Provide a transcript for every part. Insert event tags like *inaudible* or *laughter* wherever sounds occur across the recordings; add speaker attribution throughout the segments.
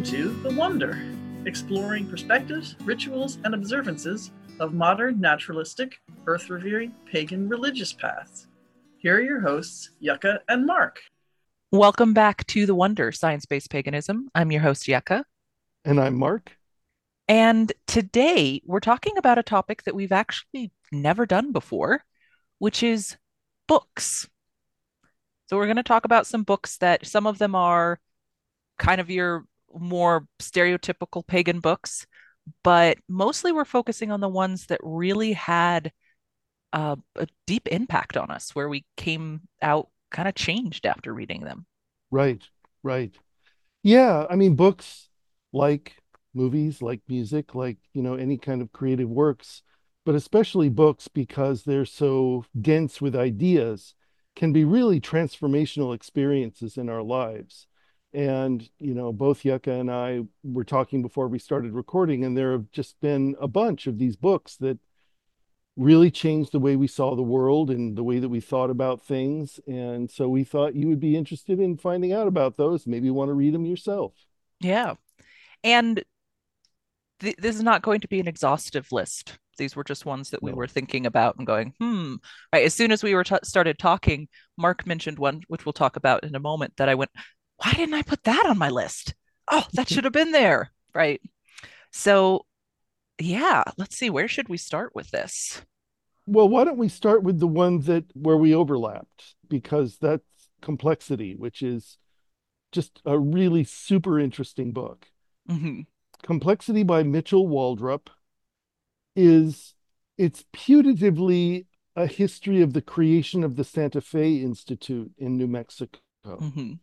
Speaker 1: Welcome to The Wonder, exploring perspectives, rituals, and observances of modern naturalistic, earth revering, pagan religious paths. Here are your hosts, Yucca and Mark.
Speaker 2: Welcome back to The Wonder Science Based Paganism. I'm your host, Yucca.
Speaker 3: And I'm Mark.
Speaker 2: And today we're talking about a topic that we've actually never done before, which is books. So we're going to talk about some books that some of them are kind of your more stereotypical pagan books, but mostly we're focusing on the ones that really had uh, a deep impact on us, where we came out kind of changed after reading them.
Speaker 3: Right, right. Yeah, I mean, books like movies, like music, like, you know, any kind of creative works, but especially books because they're so dense with ideas, can be really transformational experiences in our lives. And, you know, both Yucca and I were talking before we started recording, and there have just been a bunch of these books that really changed the way we saw the world and the way that we thought about things. And so we thought you would be interested in finding out about those. Maybe you want to read them yourself.
Speaker 2: Yeah. And th- this is not going to be an exhaustive list. These were just ones that we no. were thinking about and going, hmm. Right. As soon as we were t- started talking, Mark mentioned one, which we'll talk about in a moment, that I went, why didn't I put that on my list? Oh, that *laughs* should have been there. Right. So, yeah, let's see. Where should we start with this?
Speaker 3: Well, why don't we start with the one that where we overlapped because that's complexity, which is just a really super interesting book. Mm-hmm. Complexity by Mitchell Waldrop is it's putatively a history of the creation of the Santa Fe Institute in New Mexico. Mm-hmm.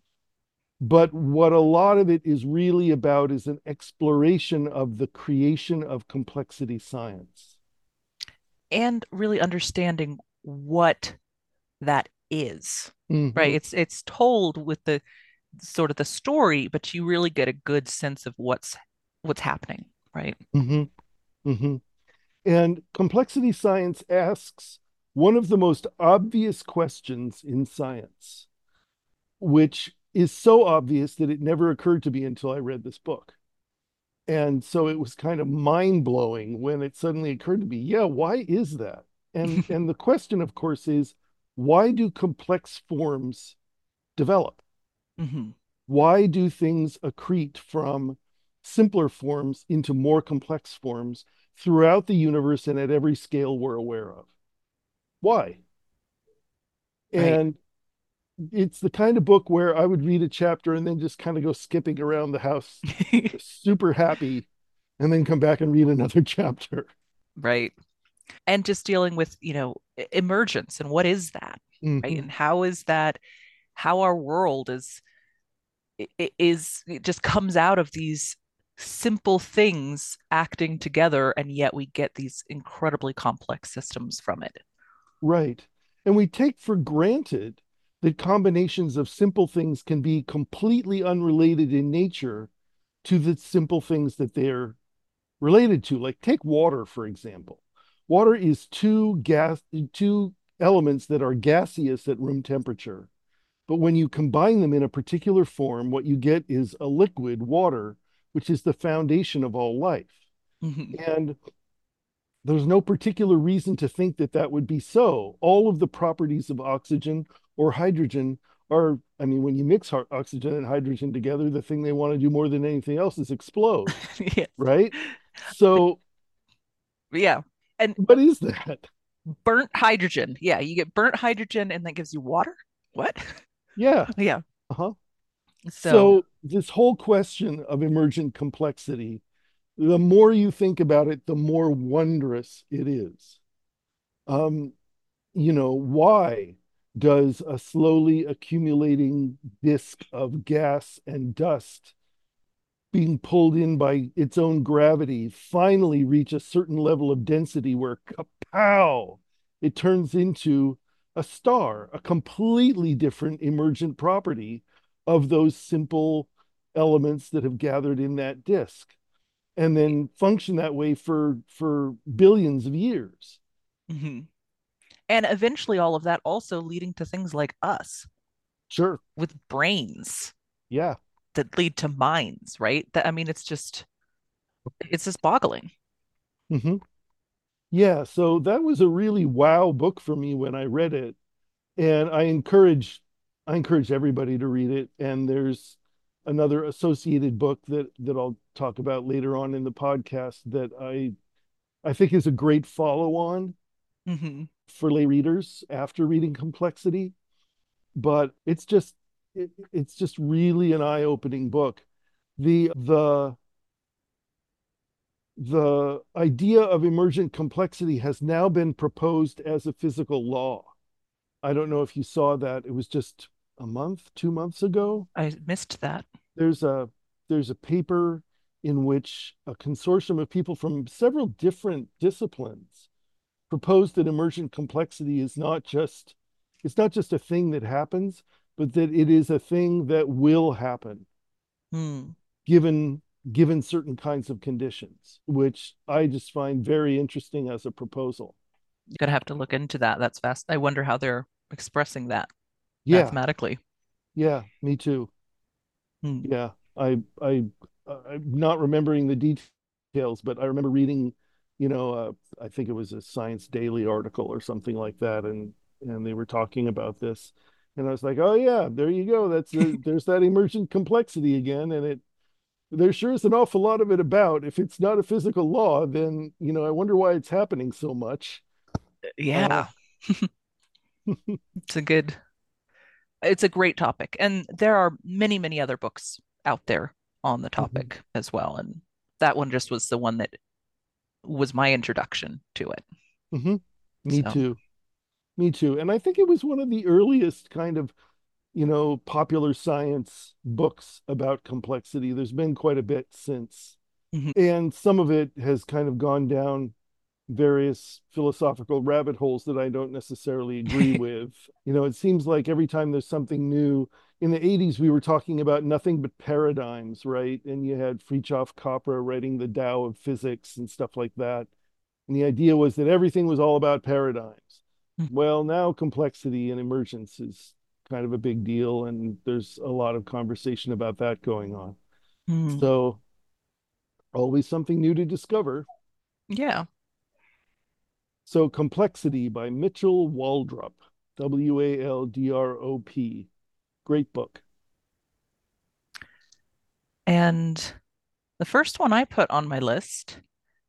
Speaker 3: But what a lot of it is really about is an exploration of the creation of complexity science.
Speaker 2: And really understanding what that is. Mm-hmm. Right. It's it's told with the sort of the story, but you really get a good sense of what's what's happening, right?
Speaker 3: Mm-hmm. Mm-hmm. And complexity science asks one of the most obvious questions in science, which is so obvious that it never occurred to me until I read this book. And so it was kind of mind blowing when it suddenly occurred to me, yeah, why is that? And *laughs* and the question, of course, is why do complex forms develop? Mm-hmm. Why do things accrete from simpler forms into more complex forms throughout the universe and at every scale we're aware of? Why? Right. And it's the kind of book where I would read a chapter and then just kind of go skipping around the house, *laughs* super happy, and then come back and read another *laughs* chapter.
Speaker 2: Right. And just dealing with, you know, emergence and what is that? Mm-hmm. Right. And how is that, how our world is, is, it just comes out of these simple things acting together. And yet we get these incredibly complex systems from it.
Speaker 3: Right. And we take for granted that combinations of simple things can be completely unrelated in nature to the simple things that they're related to. Like take water, for example. Water is two gas, two elements that are gaseous at room temperature. But when you combine them in a particular form, what you get is a liquid, water, which is the foundation of all life. Mm-hmm. And there's no particular reason to think that that would be so. All of the properties of oxygen or hydrogen are, I mean, when you mix oxygen and hydrogen together, the thing they want to do more than anything else is explode. *laughs* yes. Right. *laughs* So,
Speaker 2: yeah. And
Speaker 3: what is that?
Speaker 2: Burnt hydrogen. Yeah. You get burnt hydrogen and that gives you water. What? *laughs*
Speaker 3: Yeah.
Speaker 2: yeah.
Speaker 3: Uh huh. So, so, this whole question of emergent complexity the more you think about it, the more wondrous it is. Um, you know, why does a slowly accumulating disk of gas and dust being pulled in by its own gravity finally reach a certain level of density where kapow, it turns into a star, a completely different emergent property of those simple elements that have gathered in that disk and then function that way for for billions of years
Speaker 2: mm-hmm. And eventually all of that also leading to things like us
Speaker 3: sure
Speaker 2: with brains
Speaker 3: yeah
Speaker 2: that lead to minds, right? That I mean, it's just it's just boggling.
Speaker 3: Mm-hmm. Yeah, so that was a really wow book for me when I read it, and I encourage I encourage everybody to read it. And there's another associated book that that I'll talk about later on in the podcast that I I think is a great follow on
Speaker 2: Mm-hmm.
Speaker 3: For lay readers after reading Complexity. But it's just it, it's just really an eye opening book. The the the idea of emergent complexity has now been proposed as a physical law. I don't know if you saw that. It was just a month, two months ago.
Speaker 2: I missed that.
Speaker 3: There's a there's a paper in which a consortium of people from several different disciplines proposed that emergent complexity is not just it's not just a thing that happens, but that it is a thing that will happen
Speaker 2: Hmm.
Speaker 3: given given certain kinds of conditions, which I just find very interesting as a proposal.
Speaker 2: You're gonna have to look into that. That's fast. I wonder how they're expressing that
Speaker 3: Yeah,
Speaker 2: mathematically.
Speaker 3: yeah, me too.
Speaker 2: Hmm.
Speaker 3: Yeah, I I I'm not remembering the details, but I remember reading, you know, uh, I think it was a Science Daily article or something like that, and and they were talking about this, and I was like, oh yeah, there you go. That's a, *laughs* there's that emergent complexity again, and it there sure is an awful lot of it about. If it's not a physical law, then you know, I wonder why it's happening so much.
Speaker 2: Yeah, *laughs* *laughs* it's a good, it's a great topic. And there are many, many other books out there on the
Speaker 3: Mm-hmm.
Speaker 2: topic as well. And that one just was the one that was my introduction to it.
Speaker 3: hmm Me
Speaker 2: So,
Speaker 3: too. Me too. And I think it was one of the earliest kind of, you know, popular science books about complexity. There's been quite a bit since.
Speaker 2: Mhm.
Speaker 3: And some of it has kind of gone down various philosophical rabbit holes that I don't necessarily agree *laughs* with. You know, it seems like every time there's something new, in the 80s, we were talking about nothing but paradigms, right? And you had Fritjof Capra writing the Tao of physics and stuff like that. And the idea was that everything was all about paradigms.
Speaker 2: Mm.
Speaker 3: Well, now complexity and emergence is kind of a big deal, and there's a lot of conversation about that going on.
Speaker 2: hmm.
Speaker 3: So, always something new to discover.
Speaker 2: Yeah.
Speaker 3: So, Complexity by Mitchell Waldrop, W A L D R O P. Great book.
Speaker 2: And the first one I put on my list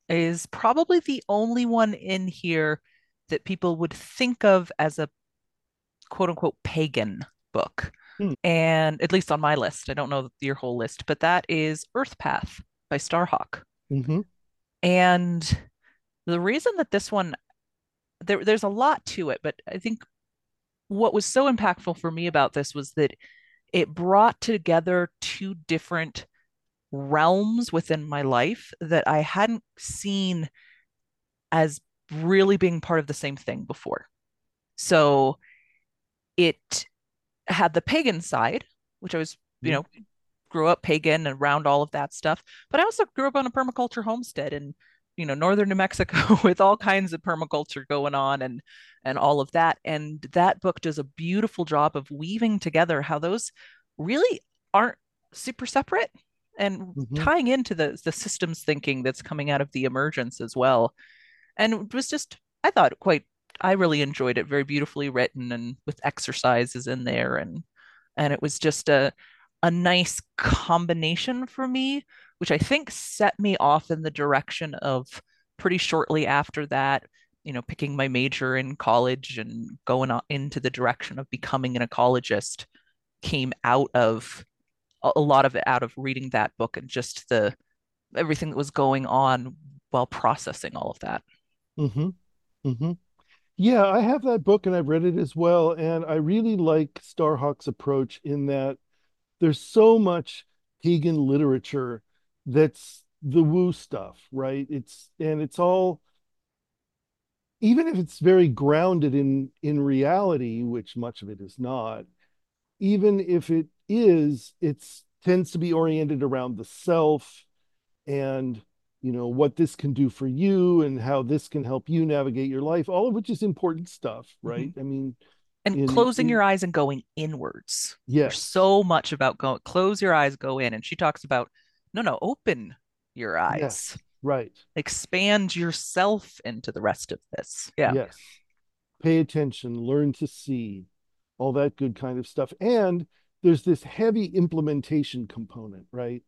Speaker 2: is probably the only one in here that people would think of as a quote unquote pagan book.
Speaker 3: Hmm.
Speaker 2: And at least on my list, I don't know your whole list, but that is Earth Path by Starhawk.
Speaker 3: hmm
Speaker 2: And the reason that this one, there, there's a lot to it, but I think what was so impactful for me about this was that it brought together two different realms within my life that I hadn't seen as really being part of the same thing before. So it had the pagan side, which I was, you mm-hmm. know, grew up pagan and around all of that stuff. But I also grew up on a permaculture homestead in, you know, northern New Mexico *laughs* with all kinds of permaculture going on and and all of that. And that book does a beautiful job of weaving together how those really aren't super separate and
Speaker 3: Mhm.
Speaker 2: tying into the the systems thinking that's coming out of the emergence as well. And it was just, I thought quite, I really enjoyed it, very beautifully written and with exercises in there and and it was just a a nice combination for me, which I think set me off in the direction of pretty shortly after that, you know, picking my major in college and going into the direction of becoming an ecologist came out of a lot of it out of reading that book and just the everything that was going on while processing all of that.
Speaker 3: hmm hmm Yeah, I have that book and I've read it as well. And I really like Starhawk's approach in that there's so much pagan literature that's the woo stuff, right? It's and it's all even if it's very grounded in in reality, which much of it is not, even if it is, it's tends to be oriented around the self and you know what this can do for you and how this can help you navigate your life all of which is important stuff mm-hmm. right i mean
Speaker 2: and
Speaker 3: in-
Speaker 2: closing
Speaker 3: in-
Speaker 2: your eyes and going inwards. There's
Speaker 3: yes
Speaker 2: so much about going close your eyes, go in. And she talks about no, no, open your eyes.
Speaker 3: Yes. right
Speaker 2: Expand yourself into the rest of this. Yeah.
Speaker 3: Yes. Pay attention, learn to see, all that good kind of stuff. And there's this heavy implementation component, right?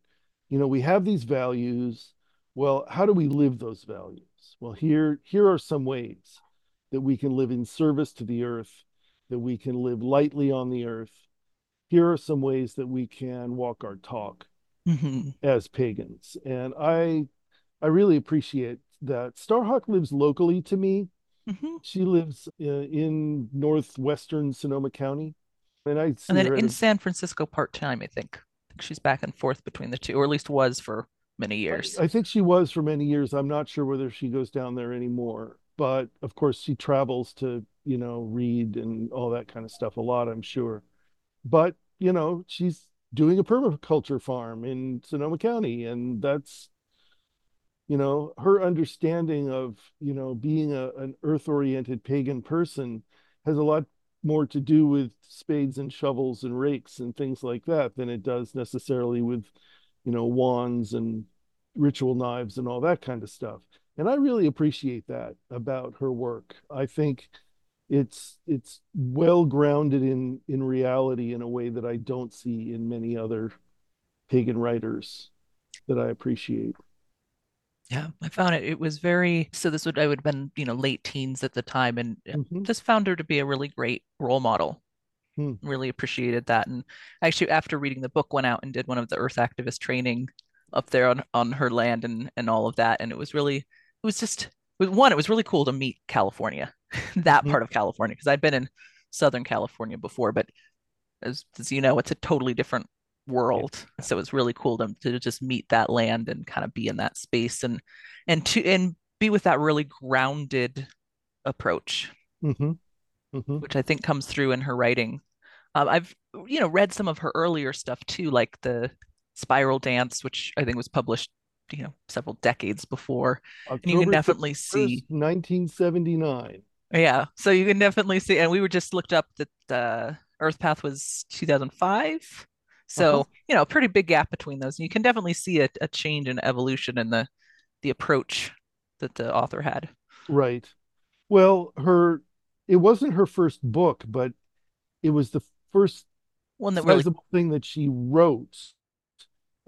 Speaker 3: You know, we have these values. Well, how do we live those values? Well, here here are some ways that we can live in service to the earth, that we can live lightly on the earth. Here are some ways that we can walk our talk
Speaker 2: Mhm.
Speaker 3: as pagans. And I I really appreciate that. Starhawk lives locally to me.
Speaker 2: Mhm.
Speaker 3: She lives uh, in northwestern Sonoma County, and I see
Speaker 2: And then in San Francisco part time, I think. I think she's back and forth between the two, or at least was for many years.
Speaker 3: I think she was for many years. I'm not sure whether she goes down there anymore, but of course she travels to you know read and all that kind of stuff a lot. I'm sure, but you know she's doing a permaculture farm in Sonoma County, and that's you know her understanding of you know being a, an earth-oriented pagan person has a lot more to do with spades and shovels and rakes and things like that than it does necessarily with you know wands and ritual knives and all that kind of stuff. And i really appreciate that about her work. I think it's it's well grounded in in reality in a way that i don't see in many other pagan writers that i appreciate
Speaker 2: Yeah, I found it. It was very, so this would, I would have been, you know, late teens at the time and
Speaker 3: Mhm.
Speaker 2: just found her to be a really great role model.
Speaker 3: Hmm.
Speaker 2: Really appreciated that. And actually, after reading the book, went out and did one of the Earth activist training up there on, on her land and, and all of that. And it was really, it was just, one, it was really cool to meet California, *laughs* that
Speaker 3: Mhm.
Speaker 2: part of California, because I'd been in Southern California before, but as, as you know, it's a totally different world. So it's really cool to, to just meet that land and kind of be in that space and and to and be with that really grounded approach,
Speaker 3: hmm hmm
Speaker 2: which I think comes through in her writing. Um, I've you know read some of her earlier stuff too, like the Spiral Dance, which I think was published you know several decades before. And you can definitely
Speaker 3: 31st,
Speaker 2: see
Speaker 3: 1979
Speaker 2: Yeah, so you can definitely see, and we were just looked up that uh, Earth Path was 2005. So,
Speaker 3: Uh-huh.
Speaker 2: you know, a pretty big gap between those. And you can definitely see a, a change in evolution in the the approach that the author had.
Speaker 3: Right. Well, her it wasn't her first book, but it was the first
Speaker 2: One that really,
Speaker 3: sizable thing that she wrote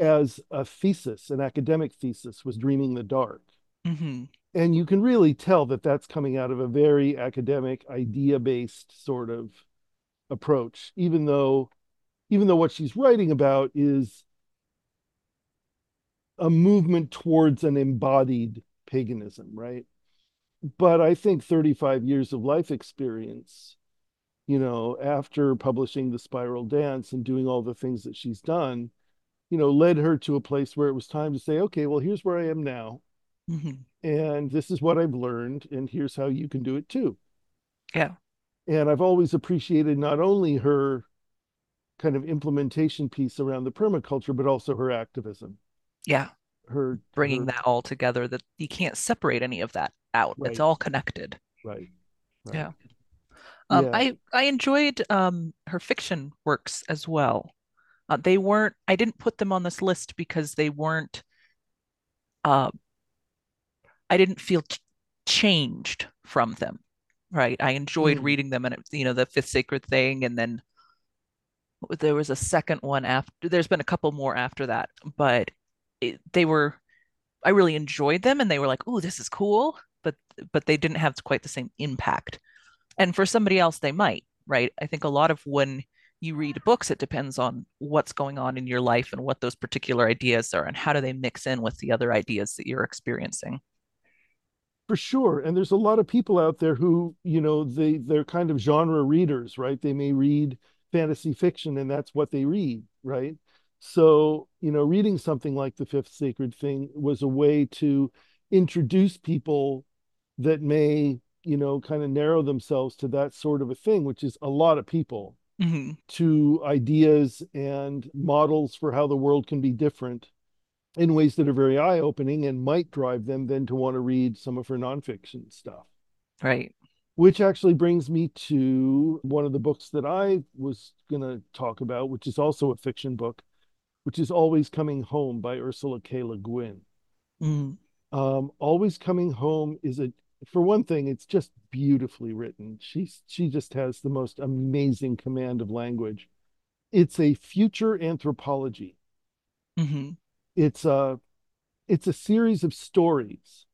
Speaker 3: as a thesis, an academic thesis, was Dreaming the Dark.
Speaker 2: Mhm.
Speaker 3: And you can really tell that that's coming out of a very academic, idea-based sort of approach, even though even though what she's writing about is a movement towards an embodied paganism, right? But I think 35 years of life experience, you know, after publishing The Spiral Dance and doing all the things that she's done, you know, led her to a place where it was time to say, okay, well, here's where I am now,
Speaker 2: Mhm.
Speaker 3: and this is what I've learned, and here's how you can do it too.
Speaker 2: Yeah.
Speaker 3: And I've always appreciated not only her kind of implementation piece around the permaculture, but also her activism,
Speaker 2: Yeah.
Speaker 3: her
Speaker 2: Bringing
Speaker 3: her-
Speaker 2: that all together that you can't separate any of that out. It's all connected.
Speaker 3: right, right.
Speaker 2: Yeah. Um,
Speaker 3: Yeah.
Speaker 2: I I enjoyed um her fiction works as well. Uh, they weren't. I didn't put them on this list because they weren't. Uh, I didn't feel ch- changed from them. Right. I enjoyed
Speaker 3: Mm.
Speaker 2: reading them, and it, you know, the Fifth Sacred Thing, and then there was a second one after. There's been a couple more after that, but it, they were. I really enjoyed them, and they were like, "Oh, this is cool," but but they didn't have quite the same impact and for somebody else they might right i think a lot of when you read books it depends on what's going on in your life and what those particular ideas are and how do they mix in with the other ideas that you're experiencing
Speaker 3: For sure. And there's a lot of people out there who, you know, they they're kind of genre readers, right? They may read fantasy fiction and that's what they read, right? So, you know, reading something like The Fifth Sacred Thing was a way to introduce people that may, you know, kind of narrow themselves to that sort of a thing, which is a lot of people,
Speaker 2: Mhm.
Speaker 3: to ideas and models for how the world can be different in ways that are very eye-opening and might drive them then to want to read some of her nonfiction stuff.
Speaker 2: right
Speaker 3: which actually brings me to one of the books that I was going to talk about, which is also a fiction book, which is Always Coming Home by Ursula K. Le Guin. Mm. Um, Always Coming Home is a, for one thing, it's just beautifully written. She's she just has the most amazing command of language. It's a future anthropology. Mm-hmm. It's a it's a series of stories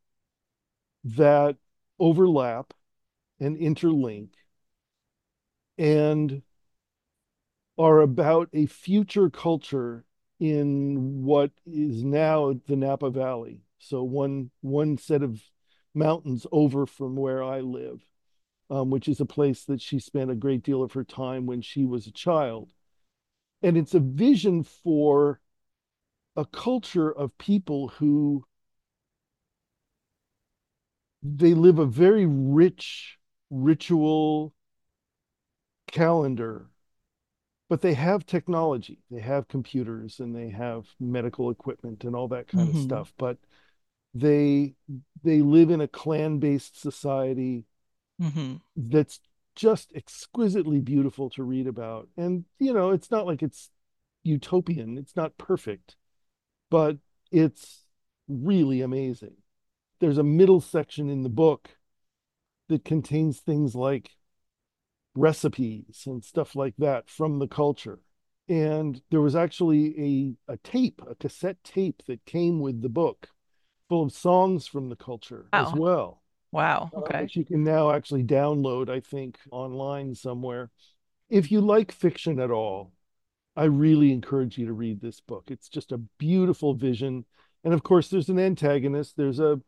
Speaker 3: that overlap and interlink and are about a future culture in what is now the Napa Valley. So one one set of mountains over from where I live, um, which is a place that she spent a great deal of her time when she was a child. And it's a vision for a culture of people who they live a very rich ritual calendar but they have technology they have computers and they have medical equipment and all that kind mm-hmm. of stuff but they they live in a clan based society mm-hmm. that's just exquisitely beautiful to read about and you know it's not like it's utopian it's not perfect but it's really amazing there's a middle section in the book that contains things like recipes and stuff like that from the culture. And there was actually a, a tape, a cassette tape that came with the book full of songs from the culture wow. as well.
Speaker 2: Wow.
Speaker 3: Uh,
Speaker 2: okay. Uh,
Speaker 3: which you can now actually download, I think, online somewhere. If you like fiction at all, I really encourage you to read this book. It's just a beautiful vision. And of course, there's an antagonist. There's a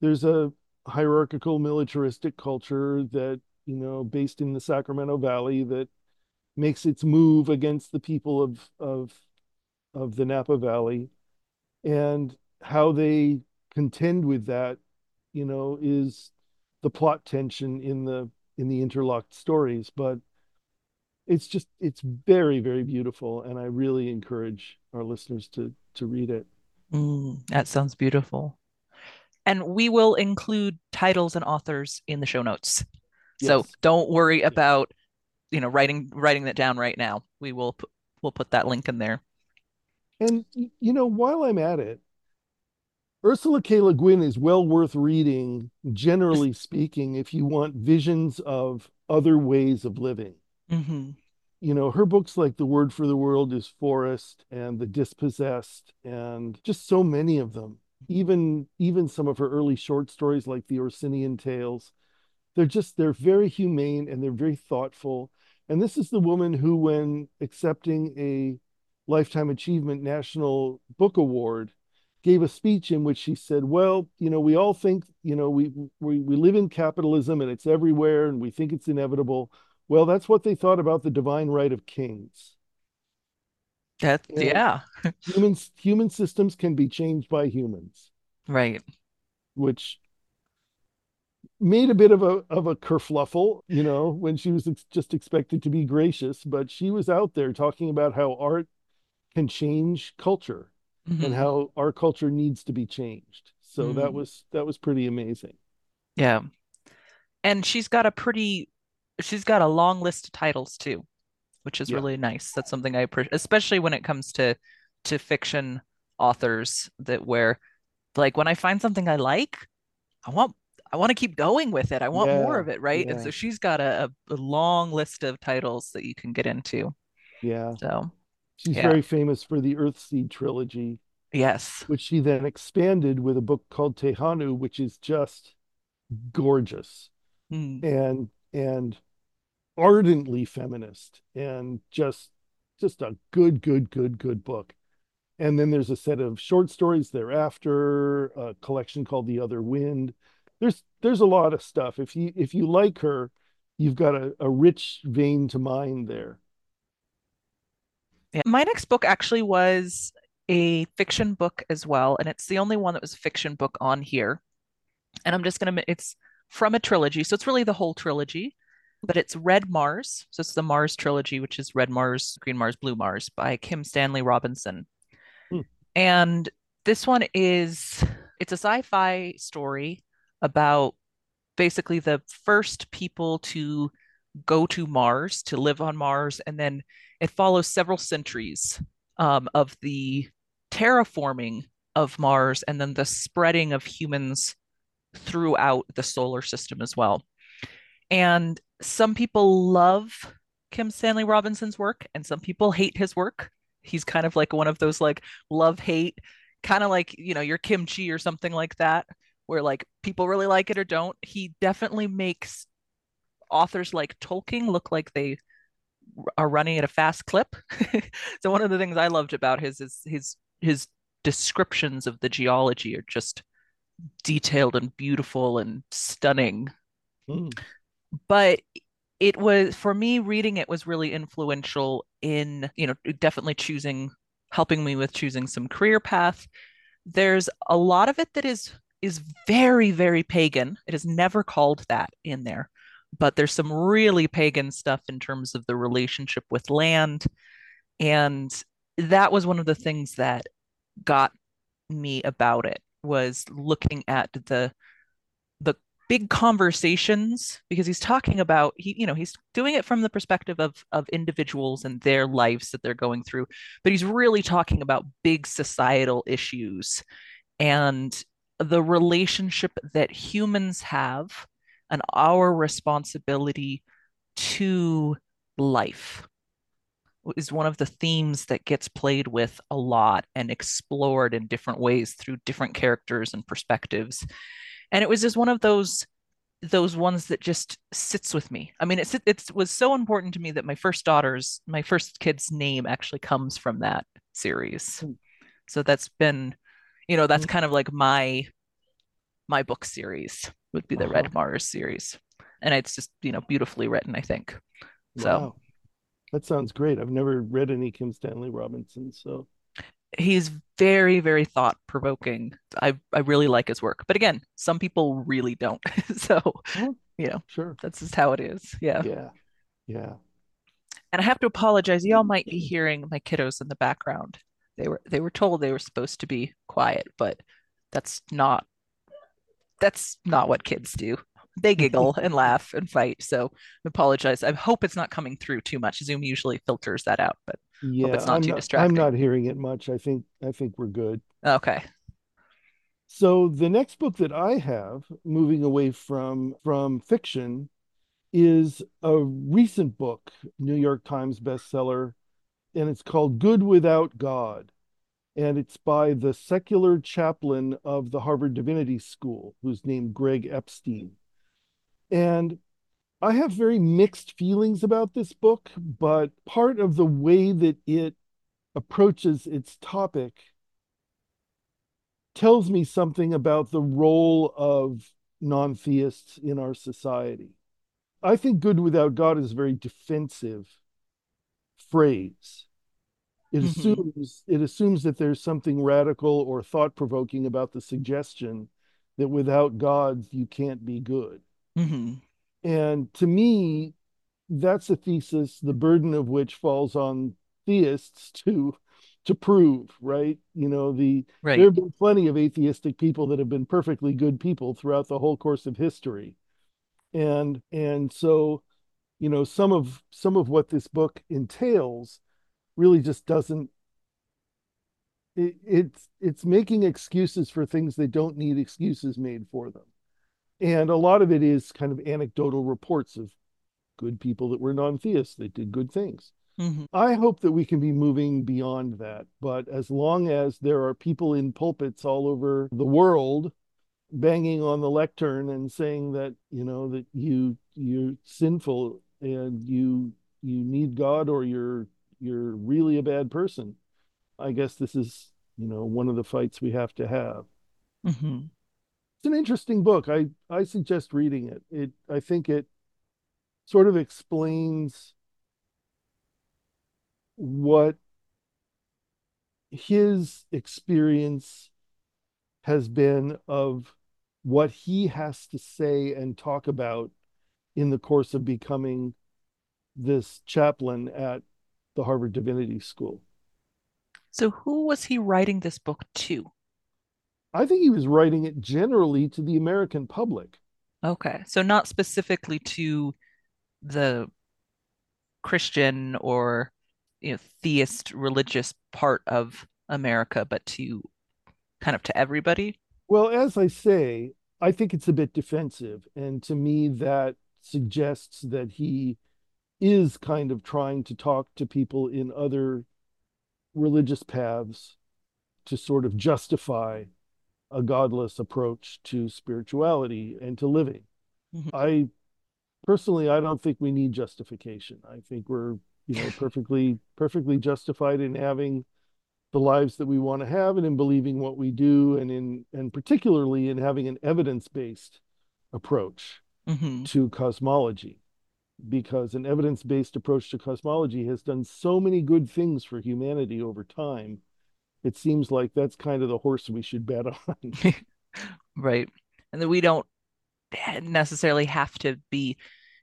Speaker 3: there's a hierarchical militaristic culture that you know based in the Sacramento Valley that makes its move against the people of of of the Napa Valley and how they contend with that you know is the plot tension in the in the interlocked stories but it's just it's very very beautiful and i really encourage our listeners to to read it
Speaker 2: mm, that sounds beautiful and we will include titles and authors in the show notes. Yes. So don't worry about you know writing writing that down right now. We will put, we'll put that link in there.
Speaker 3: And you know, while I'm at it, Ursula K. Le Guin is well worth reading, generally speaking, if you want visions of other ways of living. Mm-hmm. You know, her books like The Word for the World is Forest and The Dispossessed, and just so many of them even even some of her early short stories like the Orsinian Tales, they're just they're very humane and they're very thoughtful. And this is the woman who, when accepting a Lifetime Achievement National Book Award, gave a speech in which she said, "Well, you know, we all think, you know, we we we live in capitalism and it's everywhere and we think it's inevitable. Well, that's what they thought about the divine right of kings."
Speaker 2: That you know, yeah. *laughs*
Speaker 3: humans human systems can be changed by humans.
Speaker 2: Right.
Speaker 3: Which made a bit of a of a kerfluffle, you know, when she was ex- just expected to be gracious, but she was out there talking about how art can change culture mm-hmm. and how our culture needs to be changed. So mm-hmm. that was that was pretty amazing.
Speaker 2: Yeah. And she's got a pretty she's got a long list of titles too which is yeah. really nice. That's something I appreciate, especially when it comes to to fiction authors that where like when I find something I like, I want I want to keep going with it. I want yeah, more of it, right? Yeah. And so she's got a, a, long list of titles that you can get into.
Speaker 3: Yeah.
Speaker 2: So
Speaker 3: she's yeah. very famous for the Earthsea trilogy.
Speaker 2: Yes.
Speaker 3: Which she then expanded with a book called Tehanu, which is just gorgeous. Mm. And and ardently feminist and just just a good good good good book and then there's a set of short stories thereafter a collection called the other wind there's there's a lot of stuff if you if you like her you've got a, a rich vein to mine there
Speaker 2: yeah. my next book actually was a fiction book as well and it's the only one that was a fiction book on here and i'm just gonna it's from a trilogy so it's really the whole trilogy but it's Red Mars. So it's the Mars trilogy, which is Red Mars, Green Mars, Blue Mars by Kim Stanley Robinson. Hmm. And this one is it's a sci-fi story about basically the first people to go to Mars, to live on Mars, and then it follows several centuries um, of the terraforming of Mars and then the spreading of humans throughout the solar system as well. And some people love Kim Stanley Robinson's work and some people hate his work. He's kind of like one of those like love hate, kind of like, you know, your kimchi or something like that, where like people really like it or don't. He definitely makes authors like Tolkien look like they are running at a fast clip. *laughs* so one of the things I loved about his is his his descriptions of the geology are just detailed and beautiful and stunning. Mm. But it was for me reading it was really influential in, you know, definitely choosing helping me with choosing some career path. There's a lot of it that is is very very pagan. It is never called that in there. But there's some really pagan stuff in terms of the relationship with land. And that was one of the things that got me about it was looking at the the big conversations because he's talking about he you know he's doing it from the perspective of of individuals and their lives that they're going through but he's really talking about big societal issues and the relationship that humans have and our responsibility to life is one of the themes that gets played with a lot and explored in different ways through different characters and perspectives and it was just one of those those ones that just sits with me i mean it's it was so important to me that my first daughter's my first kid's name actually comes from that series mm. so that's been you know that's mm. kind of like my my book series would be the uh-huh. red mars series and it's just you know beautifully written i think wow. so
Speaker 3: that sounds great. I've never read any Kim Stanley Robinson, so
Speaker 2: he's very very thought provoking. I I really like his work. But again, some people really don't. *laughs* so, oh, you know,
Speaker 3: sure.
Speaker 2: That's just how it is. Yeah.
Speaker 3: Yeah. Yeah.
Speaker 2: And I have to apologize. Y'all might be hearing my kiddos in the background. They were they were told they were supposed to be quiet, but that's not that's not what kids do they giggle *laughs* and laugh and fight. So I apologize. I hope it's not coming through too much. Zoom usually filters that out, but yeah, hope it's not
Speaker 3: I'm
Speaker 2: too
Speaker 3: not,
Speaker 2: distracting.
Speaker 3: I'm not hearing it much. I think I think we're good.
Speaker 2: Okay.
Speaker 3: So the next book that I have, moving away from from fiction, is a recent book, New York Times bestseller, and it's called Good Without God and it's by the secular chaplain of the Harvard Divinity School, who's named Greg Epstein. And I have very mixed feelings about this book, but part of the way that it approaches its topic tells me something about the role of non theists in our society. I think good without God is a very defensive phrase. It mm-hmm. assumes it assumes that there's something radical or thought provoking about the suggestion that without God you can't be good. Mm-hmm. And to me, that's a thesis, the burden of which falls on theists to to prove, right? You know, the right. there have been plenty of atheistic people that have been perfectly good people throughout the whole course of history. And and so, you know, some of some of what this book entails really just doesn't it, it's it's making excuses for things that don't need excuses made for them and a lot of it is kind of anecdotal reports of good people that were non-theists that did good things mm-hmm. i hope that we can be moving beyond that but as long as there are people in pulpits all over the world banging on the lectern and saying that you know that you you're sinful and you you need god or you're you're really a bad person i guess this is you know one of the fights we have to have mm-hmm it's an interesting book. I I suggest reading it. It I think it sort of explains what his experience has been of what he has to say and talk about in the course of becoming this chaplain at the Harvard Divinity School.
Speaker 2: So, who was he writing this book to?
Speaker 3: I think he was writing it generally to the American public.
Speaker 2: Okay. So not specifically to the Christian or you know theist religious part of America, but to kind of to everybody.
Speaker 3: Well, as I say, I think it's a bit defensive. And to me, that suggests that he is kind of trying to talk to people in other religious paths to sort of justify a godless approach to spirituality and to living. Mm-hmm. I personally, I don't think we need justification. I think we're, you know, perfectly, perfectly justified in having the lives that we want to have and in believing what we do and in and particularly in having an evidence-based approach mm-hmm. to cosmology because an evidence-based approach to cosmology has done so many good things for humanity over time it seems like that's kind of the horse we should bet on. *laughs*
Speaker 2: Right. And that we don't necessarily have to be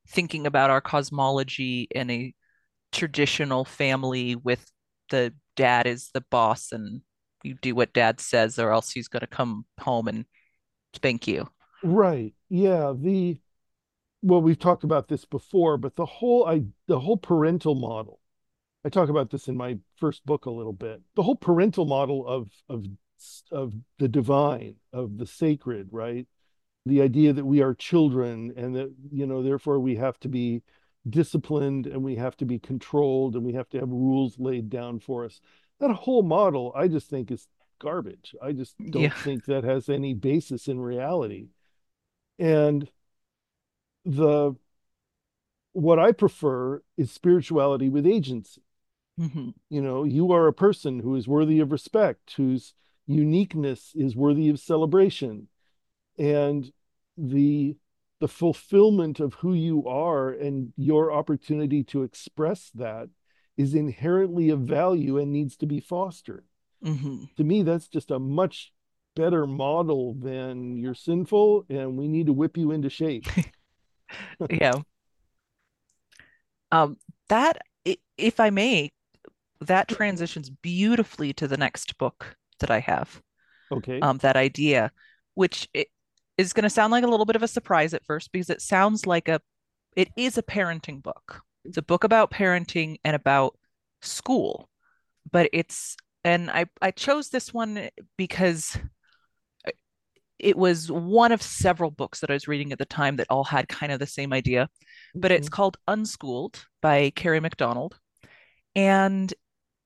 Speaker 2: thinking about our cosmology in a traditional family with the dad is the boss and you do what dad says or else he's going to come home and spank you.
Speaker 3: Right. Yeah the well we've talked about this before but the whole i the whole parental model i talk about this in my first book a little bit the whole parental model of of of the divine of the sacred right the idea that we are children and that you know therefore we have to be disciplined and we have to be controlled and we have to have rules laid down for us. That whole model, I just think, is garbage. I just don't yeah. think that has any basis in reality. And the what I prefer is spirituality with agency. Mm-hmm. You know, you are a person who is worthy of respect, whose uniqueness is worthy of celebration. And the the fulfillment of who you are and your opportunity to express that is inherently of value and needs to be fostered. Mm-hmm. To me, that's just a much better model than you're sinful and we need to whip you into shape. *laughs* *laughs*
Speaker 2: yeah. Um, that, if I may, that transitions beautifully to the next book that I have.
Speaker 3: Okay.
Speaker 2: Um, that idea, which it, is going to sound like a little bit of a surprise at first because it sounds like a it is a parenting book. It's a book about parenting and about school. But it's and I I chose this one because it was one of several books that I was reading at the time that all had kind of the same idea. But it's mm-hmm. called Unschooled by Kerry McDonald. And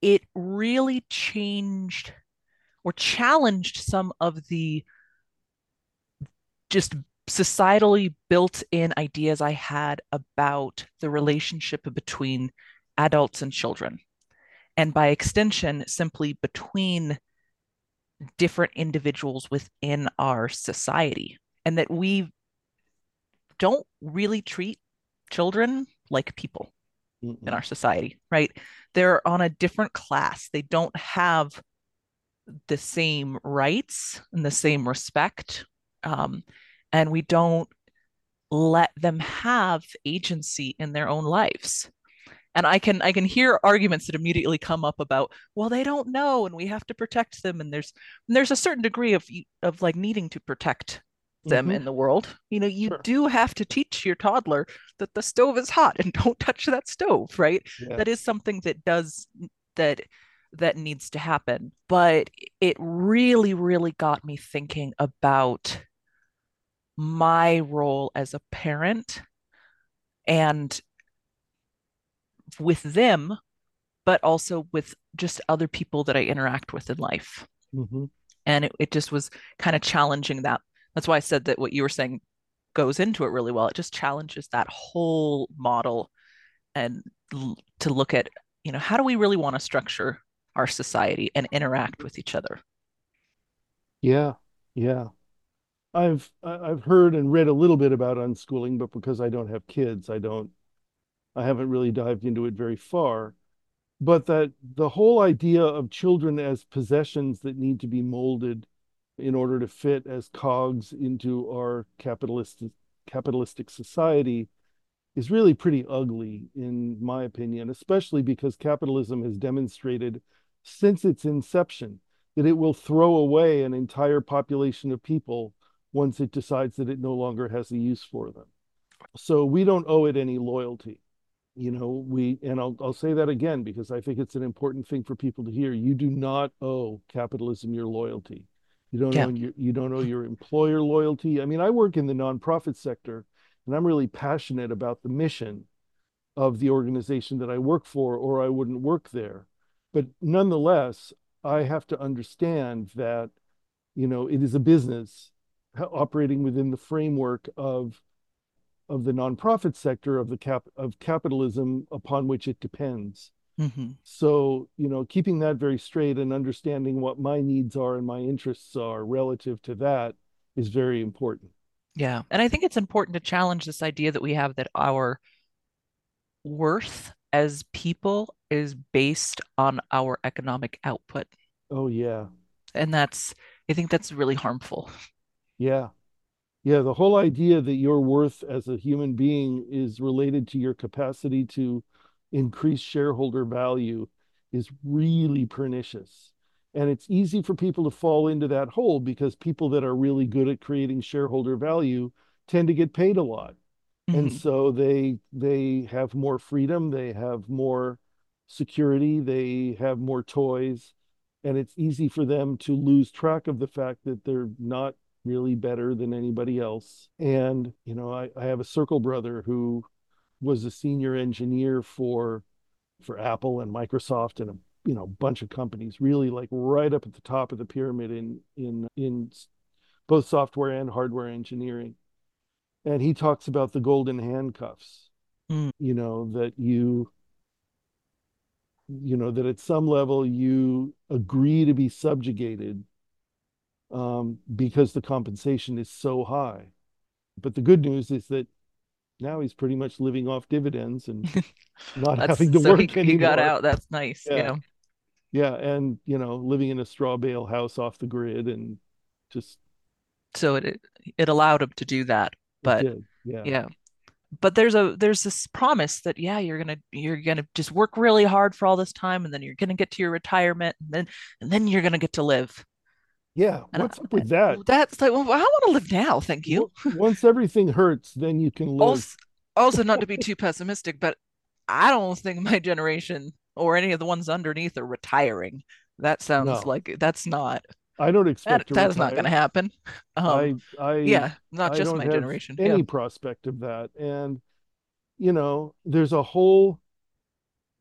Speaker 2: it really changed or challenged some of the just societally built in ideas I had about the relationship between adults and children. And by extension, simply between different individuals within our society. And that we don't really treat children like people mm in our society, right? They're on a different class. They don't have the same rights and the same respect um, and we don't let them have agency in their own lives and i can i can hear arguments that immediately come up about well they don't know and we have to protect them and there's and there's a certain degree of of like needing to protect them mm-hmm. in the world you know you sure. do have to teach your toddler that the stove is hot and *laughs* don't touch that stove right yeah. that is something that does that that needs to happen but it really really got me thinking about my role as a parent and with them, but also with just other people that I interact with in life. Mm-hmm. And it, it just was kind of challenging that. That's why I said that what you were saying goes into it really well. It just challenges that whole model and l- to look at, you know, how do we really want to structure our society and interact with each other?
Speaker 3: Yeah. Yeah. I've I've heard and read a little bit about unschooling, but because I don't have kids, I don't I haven't really dived into it very far. But that the whole idea of children as possessions that need to be molded in order to fit as cogs into our capitalistic capitalistic society is really pretty ugly in my opinion, especially because capitalism has demonstrated since its inception that it will throw away an entire population of people once it decides that it no longer has a use for them. So we don't owe it any loyalty. You know, we, and I'll, I'll say that again because I think it's an important thing for people to hear. You do not owe capitalism your loyalty. You don't
Speaker 2: Yeah.
Speaker 3: owe your, you don't owe your employer loyalty. I mean, I work in the nonprofit sector and I'm really passionate about the mission of the organization that I work for, or I wouldn't work there. But nonetheless, I have to understand that, you know, it is a business operating within the framework of of the nonprofit sector of the cap of capitalism upon which it depends.
Speaker 2: hmm
Speaker 3: So, you know, keeping that very straight and understanding what my needs are and my interests are relative to that is very important.
Speaker 2: Yeah. And I think it's important to challenge this idea that we have that our worth as people is based on our economic output.
Speaker 3: Oh yeah.
Speaker 2: And that's, I think that's really harmful.
Speaker 3: Yeah. Yeah, the whole idea that your worth as a human being is related to your capacity to increase shareholder value is really pernicious. And it's easy for people to fall into that hole because people that are really good at creating shareholder value tend to get paid a lot. And
Speaker 2: Mhm.
Speaker 3: so they they have more freedom, they have more security, they have more toys, and it's easy for them to lose track of the fact that they're not really better than anybody else. And, you know, I, I have a circle brother who was a senior engineer for for Apple and Microsoft and a you know bunch of companies, really like right up at the top of the pyramid in in in both software and hardware engineering. And he talks about the golden handcuffs,
Speaker 2: Mm.
Speaker 3: you know, that you you know that at some level you agree to be subjugated um, because the compensation is so high. But the good news is that now he's pretty much living off dividends and *laughs* not having to
Speaker 2: so
Speaker 3: work
Speaker 2: he,
Speaker 3: anymore.
Speaker 2: he got out. That's nice.
Speaker 3: Yeah.
Speaker 2: Yeah.
Speaker 3: Yeah, and you know, living in a straw bale house off the grid and just
Speaker 2: So it it it allowed him to do that. But.
Speaker 3: Yeah.
Speaker 2: yeah. But there's a there's this promise that yeah, you're gonna you're gonna just work really hard for all this time and then you're gonna get to your retirement and then and then you're gonna get to live.
Speaker 3: Yeah.
Speaker 2: And
Speaker 3: What's
Speaker 2: I-
Speaker 3: up with that?
Speaker 2: That's like, well, I want to live now, thank you.
Speaker 3: Once everything hurts, then you can live.
Speaker 2: Also, also not to be too pessimistic, but I don't think my generation or any of the ones underneath are retiring. That sounds
Speaker 3: No.
Speaker 2: like that's not
Speaker 3: I don't expect to
Speaker 2: that is not going to happen. Um,
Speaker 3: I I
Speaker 2: yeah, not
Speaker 3: I
Speaker 2: just my generation.
Speaker 3: any
Speaker 2: Yeah.
Speaker 3: prospect of that. And you know, there's a whole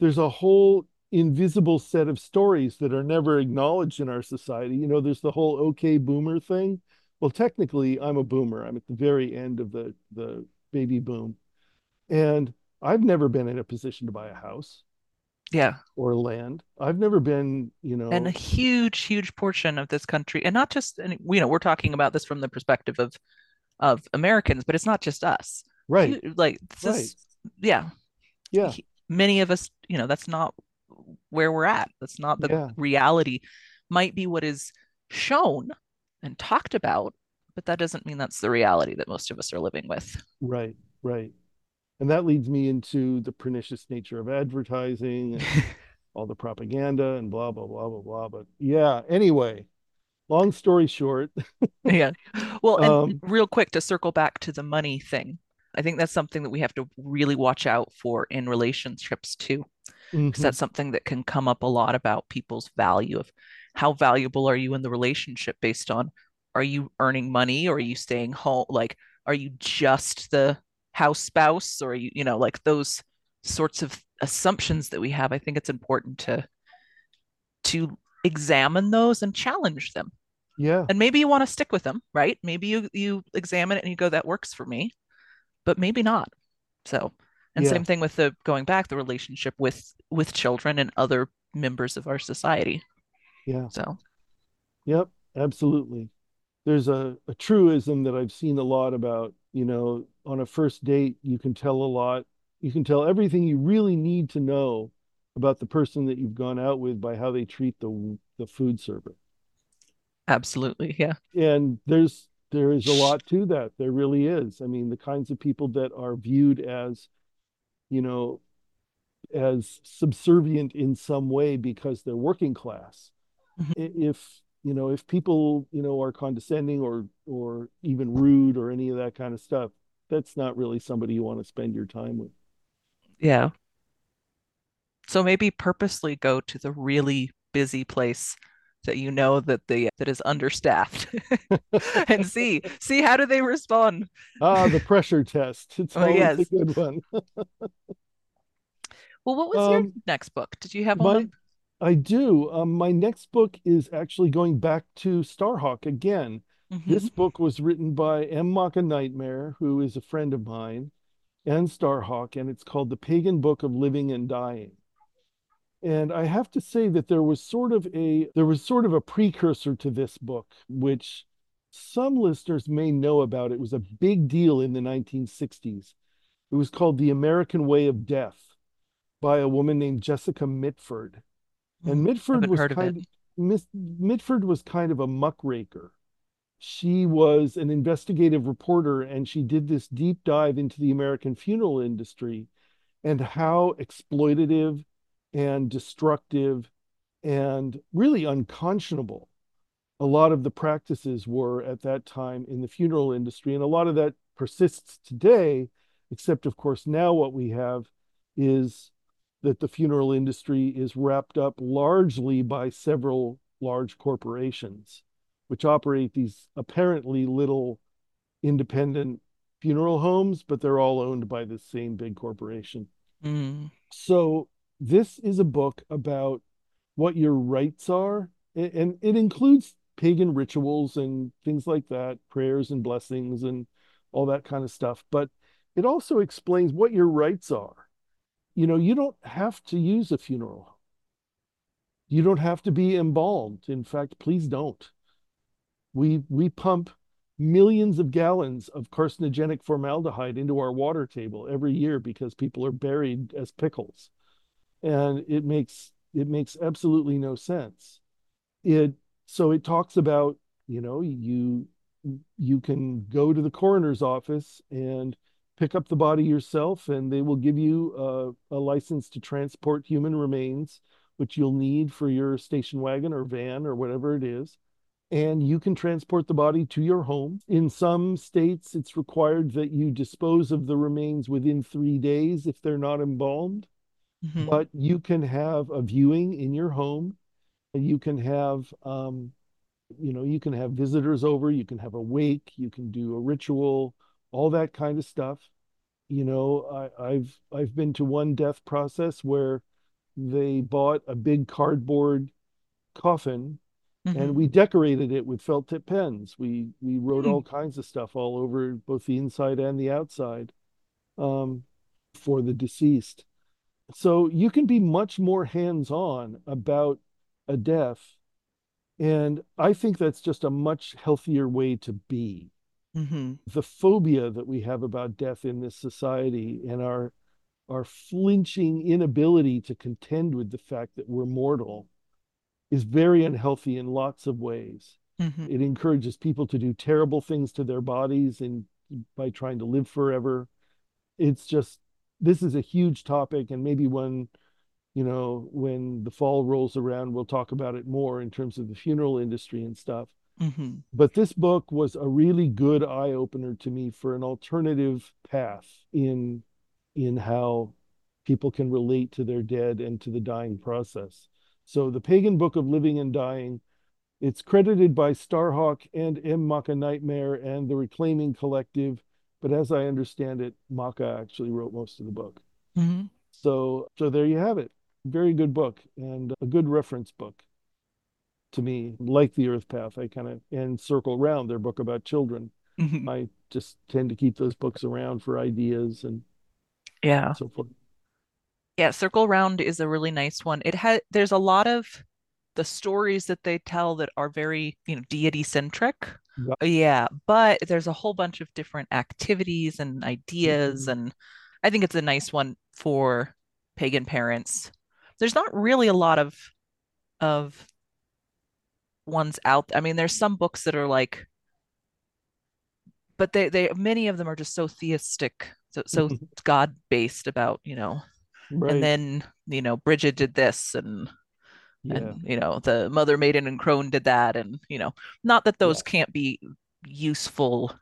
Speaker 3: there's a whole invisible set of stories that are never acknowledged in our society. You know, there's the whole okay boomer thing. Well, technically, I'm a boomer. I'm at the very end of the the baby boom. And I've never been in a position to buy a house
Speaker 2: Yeah.
Speaker 3: or land. I've never been, you know,
Speaker 2: And a huge, huge portion of this country, and not just, and you know, we're talking about this from the perspective of of Americans, but it's not just us.
Speaker 3: right.
Speaker 2: Like this
Speaker 3: Right.
Speaker 2: is, yeah,
Speaker 3: Yeah.
Speaker 2: he- many of us, you know, that's not where we're at. That's not the
Speaker 3: Yeah.
Speaker 2: reality. Might be what is shown and talked about, but that doesn't mean that's the reality that most of us are living with.
Speaker 3: Right, right. And that leads me into the pernicious nature of advertising and *laughs* all the propaganda and blah, blah, blah, blah, blah. But yeah, anyway, long story short, *laughs*
Speaker 2: Yeah. Well, and
Speaker 3: Um,
Speaker 2: real quick to circle back to the money thing. I think that's something that we have to really watch out for in relationships too, because
Speaker 3: mhm,
Speaker 2: that's something that can come up a lot about people's value of how valuable are you in the relationship based on are you earning money or are you staying home? Like, are you just the house spouse or are you, you know, like those sorts of assumptions that we have. I think it's important to to examine those and challenge them.
Speaker 3: yeah,
Speaker 2: And maybe you want to stick with them, right? Maybe you you examine it and you go, that works for me, but maybe not. So, and
Speaker 3: Yeah.
Speaker 2: same thing with the going back the relationship with with children and other members of our society.
Speaker 3: yeah,
Speaker 2: So,
Speaker 3: yep, absolutely. There's a, a truism that I've seen a lot about, you know, on a first date, you can tell a lot. You can tell everything you really need to know about the person that you've gone out with by how they treat the the food server.
Speaker 2: absolutely, yeah.
Speaker 3: and there's there is a lot to that there really is i mean the kinds of people that are viewed as you know as subservient in some way because they're working class
Speaker 2: Mhm.
Speaker 3: If you know, if people, you know, are condescending or or even rude or any of that kind of stuff, that's not really somebody you want to spend your time with.
Speaker 2: Yeah. So maybe purposely go to the really busy place that you know that the that is understaffed. *laughs* And *laughs* see see how do they respond?
Speaker 3: Ah the *laughs* pressure test. It's oh, always yes. a good one.
Speaker 2: Well what was um, your next book? Did you have
Speaker 3: my, one i do. Um, my next book is actually going back to starhawk again. Mm-hmm. this book was written by m. Macha nightmare who is a friend of mine and starhawk and it's called the pagan book of living and dying and I have to say that there was sort of a there was sort of a precursor to this book, which some listeners may know about. It was a big deal in the 1960s. It was called The American Way of Death by a woman named Jessica Mitford. And hmm, Mitford was kind of, Miss, Mitford was kind of a muckraker. She was an investigative reporter and she did this deep dive into the American funeral industry and how exploitative and destructive and really unconscionable a lot of the practices were at that time in the funeral industry. And a lot of that persists today, except, of course, now what we have is that the funeral industry is wrapped up largely by several large corporations, which operate these apparently little independent funeral homes, but they're all owned by the same big corporation. Mm. So this is a book about what your rights are, and it includes pagan rituals and things like that, prayers and blessings and all that kind of stuff. But it also explains what your rights are. You know, you don't have to use a funeral. You don't have to be embalmed. In fact, please don't. We we pump millions of gallons of carcinogenic formaldehyde into our water table every year because people are buried as pickles and it makes it makes absolutely no sense it so it talks about you know you you can go to the coroner's office and pick up the body yourself and they will give you a, a license to transport human remains which you'll need for your station wagon or van or whatever it is and you can transport the body to your home. In some states, it's required that you dispose of the remains within three days if they're not embalmed. Mm-hmm. But you can have a viewing in your home. And you can have, um, you know, you can have visitors over. You can have a wake. You can do a ritual, all that kind of stuff. You know, I, I've I've been to one death process where they bought a big cardboard coffin Mm-hmm. and we decorated it with felt tip pens. We we wrote mm-hmm. all kinds of stuff all over both the inside and the outside um, for the deceased. So you can be much more hands on about a death. And I think that's just a much healthier way to be. Mm-hmm. The phobia that we have about death in this society and our our flinching inability to contend with the fact that we're mortal is very unhealthy in lots of ways. Mm-hmm. It encourages people to do terrible things to their bodies and by trying to live forever. It's just this is a huge topic, and maybe when you know when the fall rolls around, we'll talk about it more in terms of the funeral industry and stuff. Mm-hmm. But this book was a really good eye opener to me for an alternative path in in how people can relate to their dead and to the dying process. So the Pagan Book of Living and Dying, it's credited by Starhawk and M. Macha Nightmare and the Reclaiming Collective but as I understand it, Macha actually wrote most of the book. Mm-hmm. So, so there you have it. Very good book and a good reference book to me. Like the Earth Path, I kind of and Circle Round, their book about children. Mm-hmm. I just tend to keep those books around for ideas and
Speaker 2: yeah,
Speaker 3: so forth.
Speaker 2: Yeah, Circle Round is a really nice one. It had there's a lot of the stories that they tell that are very you know deity centric yeah. yeah but there's a whole bunch of different activities and ideas mm-hmm. and i think it's a nice one for pagan parents there's not really a lot of of ones out i mean there's some books that are like but they they many of them are just so theistic so so *laughs* god based about you know right. and then you know bridget did this and
Speaker 3: Yeah.
Speaker 2: and you know the mother maiden and crone did that and you know not that those
Speaker 3: Yeah.
Speaker 2: can't be useful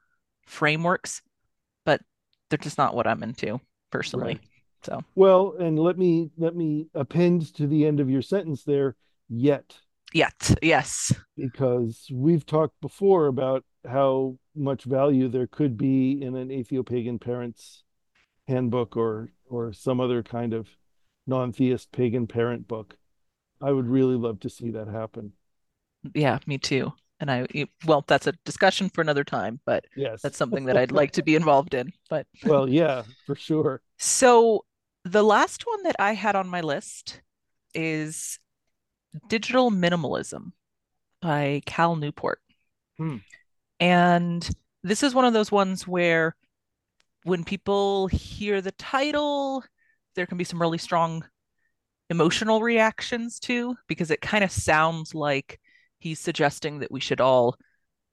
Speaker 2: frameworks but they're just not what i'm into personally
Speaker 3: Right.
Speaker 2: so
Speaker 3: Well, and let me let me append to the end of your sentence there, yet,
Speaker 2: yet yes
Speaker 3: because we've talked before about how much value there could be in an atheopagan parent's handbook or or some other kind of non-theist pagan parent book. I would really love to see that happen.
Speaker 2: yeah me too and i well that's a discussion for another time but
Speaker 3: Yes.
Speaker 2: that's something that i'd like to be involved in but *laughs*
Speaker 3: Well, yeah, for sure.
Speaker 2: so the last one that i had on my list is digital minimalism by cal newport
Speaker 3: Hmm.
Speaker 2: and this is one of those ones where when people hear the title there can be some really strong emotional reactions to because it kind of sounds like he's suggesting that we should all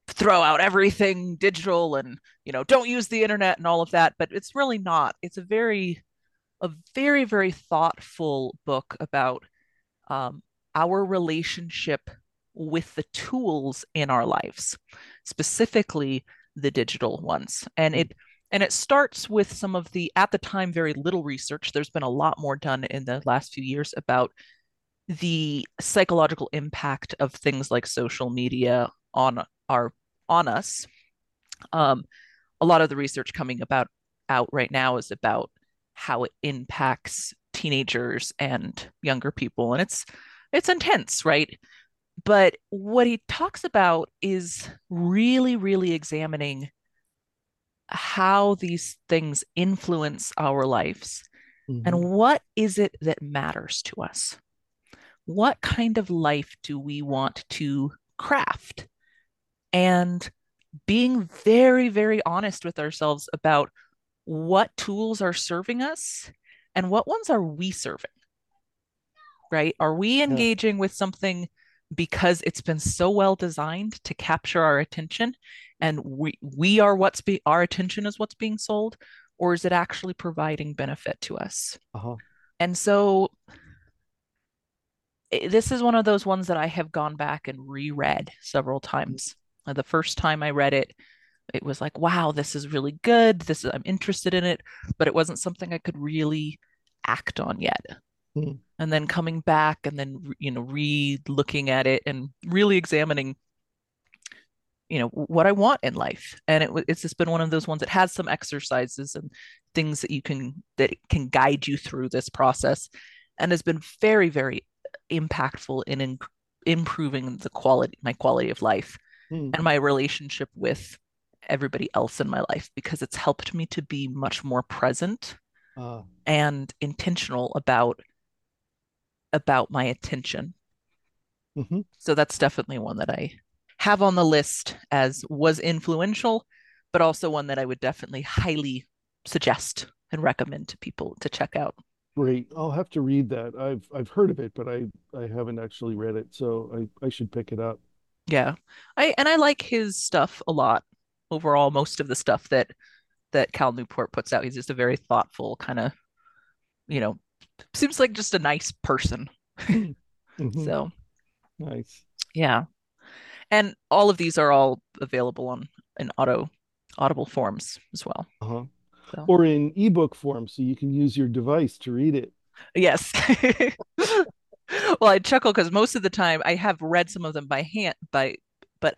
Speaker 2: throw out everything digital and you know don't use the internet and all of that but it's really not. It's a very a very very thoughtful book about um, our relationship with the tools in our lives specifically the digital ones. And it and it starts with some of the at the time very little research. There's been a lot more done in the last few years about the psychological impact of things like social media on our on us. Um, a lot of the research coming about out right now is about how it impacts teenagers and younger people. And it's it's intense right? But what he talks about is really really examining how these things influence our lives
Speaker 3: Mhm.
Speaker 2: and what is it that matters to us? What kind of life do we want to craft? And being very very honest with ourselves about what tools are serving us and what ones are we serving right? Are we engaging with something because it's been so well designed to capture our attention and we we are what's be our attention is what's being sold or is it actually providing benefit to us
Speaker 3: Uh-huh.
Speaker 2: and so this is one of those ones that I have gone back and reread several times. Uh, The first time I read it, it was like, wow, this is really good. This is, I'm interested in it, but it wasn't something I could really act on yet.
Speaker 3: Hmm.
Speaker 2: And then coming back and then, you know, re-looking at it and really examining, you know, what I want in life. And it, it's just been one of those ones that has some exercises and things that you can, that can guide you through this process and has been very, very impactful in, in improving the quality, my quality of life
Speaker 3: Hmm.
Speaker 2: and my relationship with everybody else in my life because it's helped me to be much more present
Speaker 3: Uh,
Speaker 2: and intentional about about my attention.
Speaker 3: mhm.
Speaker 2: So that's definitely one that I have on the list as was influential, but also one that I would definitely highly suggest and recommend to people to check out.
Speaker 3: Great. I'll have to read that. I've I've heard of it, but I I haven't actually read it, so I I should pick it up.
Speaker 2: Yeah. I and I like his stuff a lot. Overall, most of the stuff that that Cal Newport puts out, he's just a very thoughtful kind of, you know, seems like just a nice person.
Speaker 3: Mhm. *laughs*
Speaker 2: So,
Speaker 3: Nice.
Speaker 2: yeah. And all of these are all available on in auto audible forms as well.
Speaker 3: Uh-huh.
Speaker 2: So,
Speaker 3: Or in ebook form, so you can use your device to read it.
Speaker 2: yes. *laughs* Well, I chuckle because most of the time I have read some of them by hand by but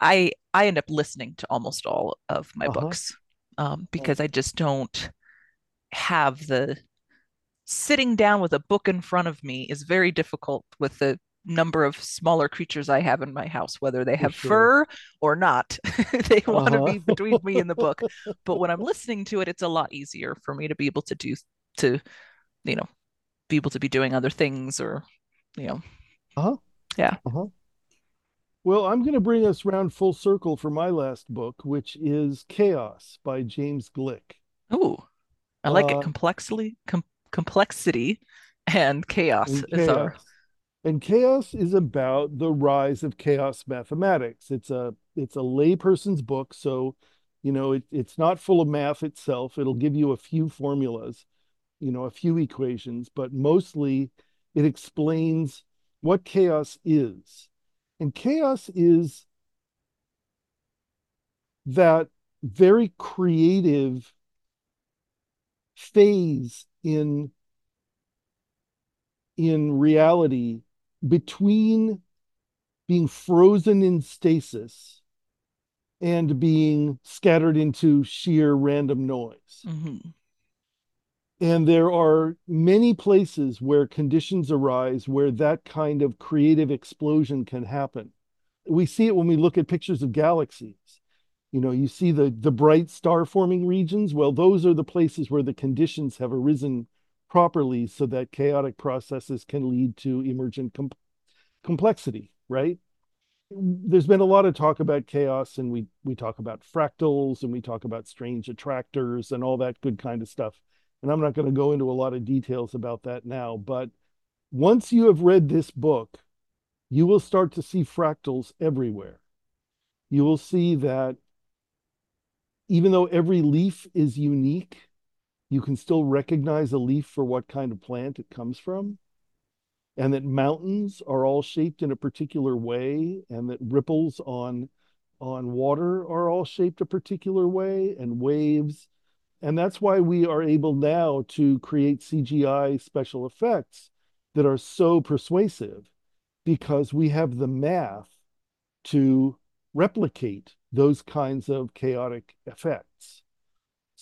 Speaker 2: I I end up listening to almost all of my
Speaker 3: Uh-huh.
Speaker 2: books um, because I just don't have the sitting down with a book in front of me is very difficult with the number of smaller creatures I have in my house, whether they have
Speaker 3: sure.
Speaker 2: fur or not. *laughs* They want to
Speaker 3: Uh-huh.
Speaker 2: be between me and the book. But when I'm *laughs* listening to it, it's a lot easier for me to be able to do to, you know, be able to be doing other things or, you know,
Speaker 3: Uh-huh.
Speaker 2: Yeah.
Speaker 3: Uh-huh. Well, I'm going to bring us round full circle for my last book, which is Chaos by James Gleick.
Speaker 2: ooh, I like it.
Speaker 3: Uh,
Speaker 2: Complexity, com complexity and chaos
Speaker 3: and
Speaker 2: is our
Speaker 3: chaos. And chaos is about the rise of chaos mathematics. It's a it's a layperson's book, so you know it, it's not full of math itself. It'll give you a few formulas, you know, a few equations, but mostly it explains what chaos is. And chaos is that very creative phase in in reality between being frozen in stasis and being scattered into sheer random noise.
Speaker 2: Mm-hmm.
Speaker 3: And there are many places where conditions arise where that kind of creative explosion can happen. We see it when we look at pictures of galaxies. You know, you see the, the bright star forming regions. Well, those are the places where the conditions have arisen properly so that chaotic processes can lead to emergent com- complexity, right? There's been a lot of talk about chaos, and we we talk about fractals and we talk about strange attractors and all that good kind of stuff. And I'm not going to go into a lot of details about that now, but once you have read this book, you will start to see fractals everywhere. You will see that even though every leaf is unique, you can still recognize a leaf for what kind of plant it comes from. And that mountains are all shaped in a particular way, and that ripples on, on water are all shaped a particular way, and waves and that's why we are able now to create CGI special effects that are so persuasive because we have the math to replicate those kinds of chaotic effects.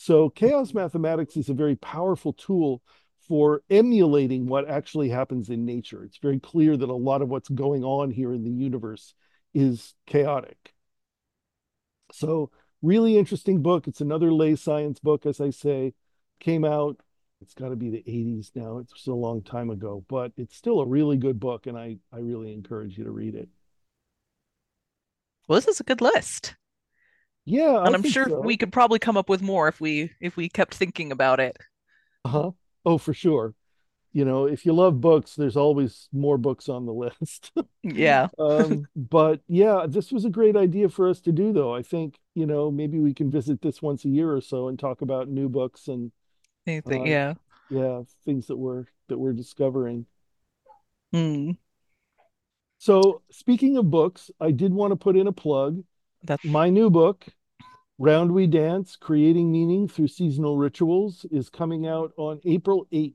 Speaker 3: So, chaos mathematics is a very powerful tool for emulating what actually happens in nature. It's very clear that a lot of what's going on here in the universe is chaotic. So, really interesting book. It's another lay science book, as I say, came out. It's got to be the 80s now. It's a long time ago, but it's still a really good book, and I, I really encourage you to read it.
Speaker 2: Well, this is a good list.
Speaker 3: Yeah,
Speaker 2: and
Speaker 3: I
Speaker 2: I'm sure
Speaker 3: so.
Speaker 2: we could probably come up with more if we if we kept thinking about it.
Speaker 3: Uh-huh. Oh, for sure you know, if you love books, there's always more books on the *laughs* list.
Speaker 2: yeah.
Speaker 3: um, *laughs* but yeah, this was a great idea for us to do, though. I think, you know, maybe we can visit this once a year or so and talk about new books and
Speaker 2: anything. Uh, yeah.
Speaker 3: Yeah, things that we're that we're discovering.
Speaker 2: Hmm.
Speaker 3: So speaking of books, I did want to put in a plug.
Speaker 2: That's
Speaker 3: my new book, Round We Dance: Creating Meaning Through Seasonal Rituals, is coming out on April 8th.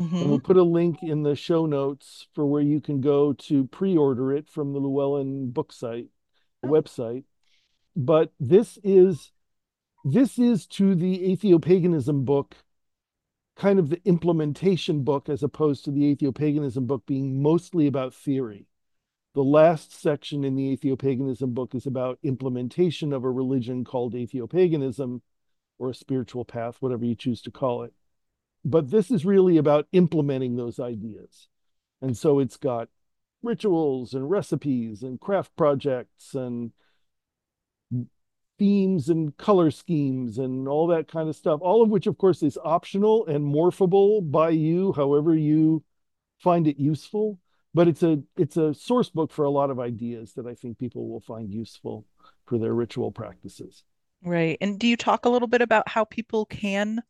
Speaker 2: Mm-hmm.
Speaker 3: And we'll put a link in the show notes for where you can go to pre-order it from the Llewellyn book site, oh. website. But this is this is to the atheopaganism book kind of the implementation book as opposed to the atheopaganism book being mostly about theory. The last section in the atheopaganism book is about implementation of a religion called atheopaganism or a spiritual path, whatever you choose to call it but this is really about implementing those ideas. And so it's got rituals and recipes and craft projects and themes and color schemes and all that kind of stuff, all of which, of course, is optional and morphable by you, however you find it useful. But it's a it's a source book for a lot of ideas that I think people will find useful for their ritual practices.
Speaker 2: Right. And do you talk a little bit about how people can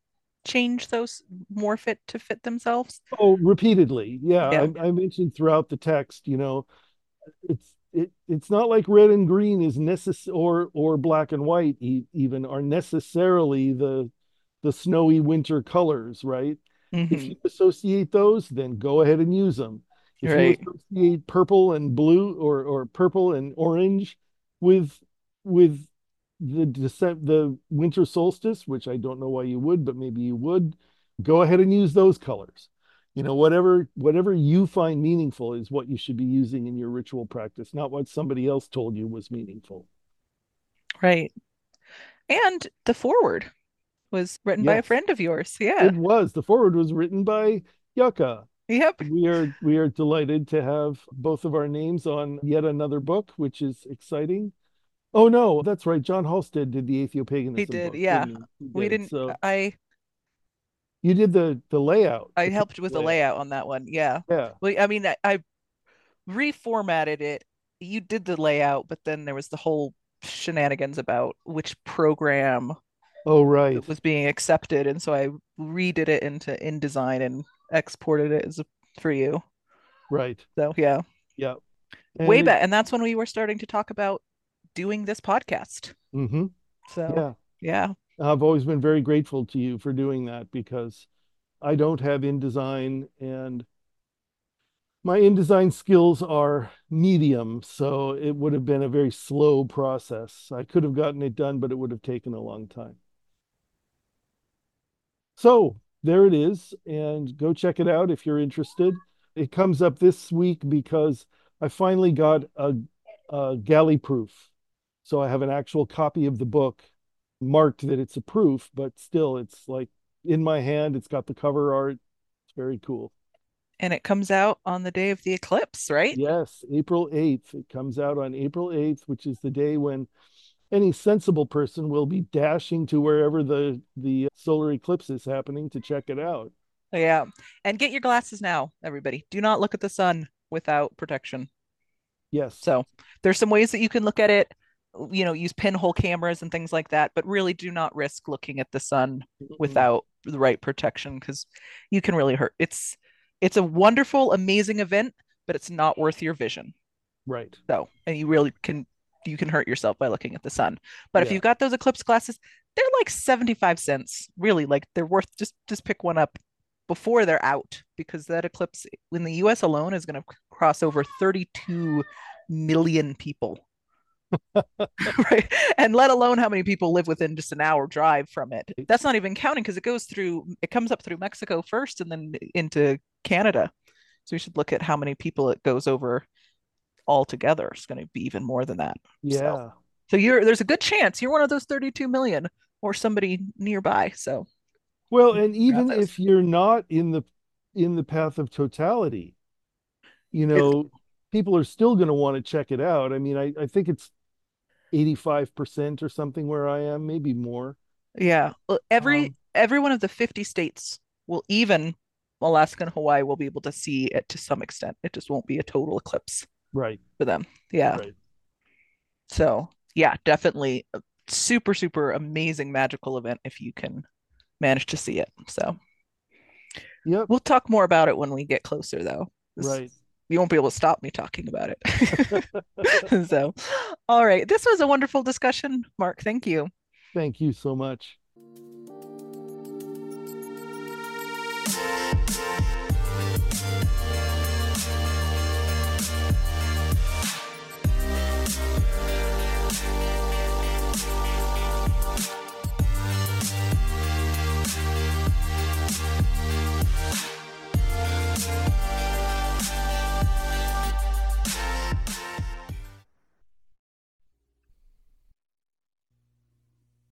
Speaker 2: change those more fit to fit themselves?
Speaker 3: Oh, repeatedly. Yeah. yeah. I, I, mentioned throughout the text, you know, it's it, it's not like red and green is necessary or or black and white e- even are necessarily the the snowy winter colors, right? Mm-hmm. If you associate those, then go ahead and use them. If right. you associate purple and blue or or purple and orange with with the descent the winter solstice which i don't know why you would but maybe you would go ahead and use those colors. You know whatever whatever you find meaningful is what you should be using in your ritual practice not what somebody else told you was meaningful.
Speaker 2: Right. And the forward was written yes. by a friend of yours. Yeah.
Speaker 3: It was. The forward was written by yucca
Speaker 2: Yep.
Speaker 3: We are we are delighted to have both of our names on yet another book, which is exciting. Oh no, that's right. John Halstead did the Atheopaganism.
Speaker 2: He did, book, yeah. Didn't he? He we did. not So I
Speaker 3: you did the the layout.
Speaker 2: I helped with layout. the layout on that one. Yeah.
Speaker 3: Yeah.
Speaker 2: Well, I mean, I, I reformatted it. You did the layout, but then there was the whole shenanigans about which program
Speaker 3: oh right
Speaker 2: was being accepted and so i redid it into indesign and exported it as a, for you
Speaker 3: Right.
Speaker 2: So yeah,
Speaker 3: Yeah.
Speaker 2: way back, and that's when we were starting to talk about doing this podcast.
Speaker 3: hmm
Speaker 2: So
Speaker 3: Yeah.
Speaker 2: yeah,
Speaker 3: I've always been very grateful to you for doing that because I don't have InDesign and my InDesign skills are medium, so it would have been a very slow process. I could have gotten it done, but it would have taken a long time. So there it is, and go check it out if you're interested. It comes up this week because I finally got a, a galley proof. So I have an actual copy of the book marked that it's a proof, but still it's like in my hand. It's got the cover art. It's very cool.
Speaker 2: and it comes out on the day of the eclipse, right?
Speaker 3: Yes, April 8th. It comes out on April 8th, which is the day when any sensible person will be dashing to wherever the the solar eclipse is happening to check it out.
Speaker 2: Yeah, and get your glasses now, everybody. Do not look at the sun without protection.
Speaker 3: Yes.
Speaker 2: So there's some ways that you can look at it, you know, use pinhole cameras and things like that, but really do not risk looking at the sun without the right protection because you can really hurt. It's it's a wonderful, amazing event, but it's not worth your vision.
Speaker 3: Right.
Speaker 2: So, and you really can you can hurt yourself by looking at the sun. But if you've got those eclipse glasses, they're like 75 cents. Really, like they're worth just just pick one up before they're out because that eclipse in the US alone is going to cross over 32 million people. *laughs* right? And let alone how many people live within just an hour drive from it. That's not even counting because it goes through it comes up through Mexico first and then into Canada. So we should look at how many people it goes over altogether. It's going to be even more than that.
Speaker 3: Yeah.
Speaker 2: So you're there's a good chance you're one of those 32 million or somebody nearby. So
Speaker 3: Well, and even if you're not in the in the path of totality, you know, people are still going to want to check it out. I mean, I, I think it's 85% or something where I am, maybe more.
Speaker 2: yeah, Well, every
Speaker 3: Um,
Speaker 2: every one of the 50 states will even Alaska and Hawaii will be able to see it to some extent. It just won't be a total eclipse
Speaker 3: Right.
Speaker 2: for them. Yeah.
Speaker 3: Right.
Speaker 2: So yeah, definitely super, super amazing magical event if you can manage to see it. So
Speaker 3: Yep.
Speaker 2: we'll talk more about it when we get closer though.
Speaker 3: Right.
Speaker 2: You won't be able to stop me talking about it. *laughs* *laughs* So, all right. This was a wonderful discussion, Mark. Thank you.
Speaker 3: Thank you so much.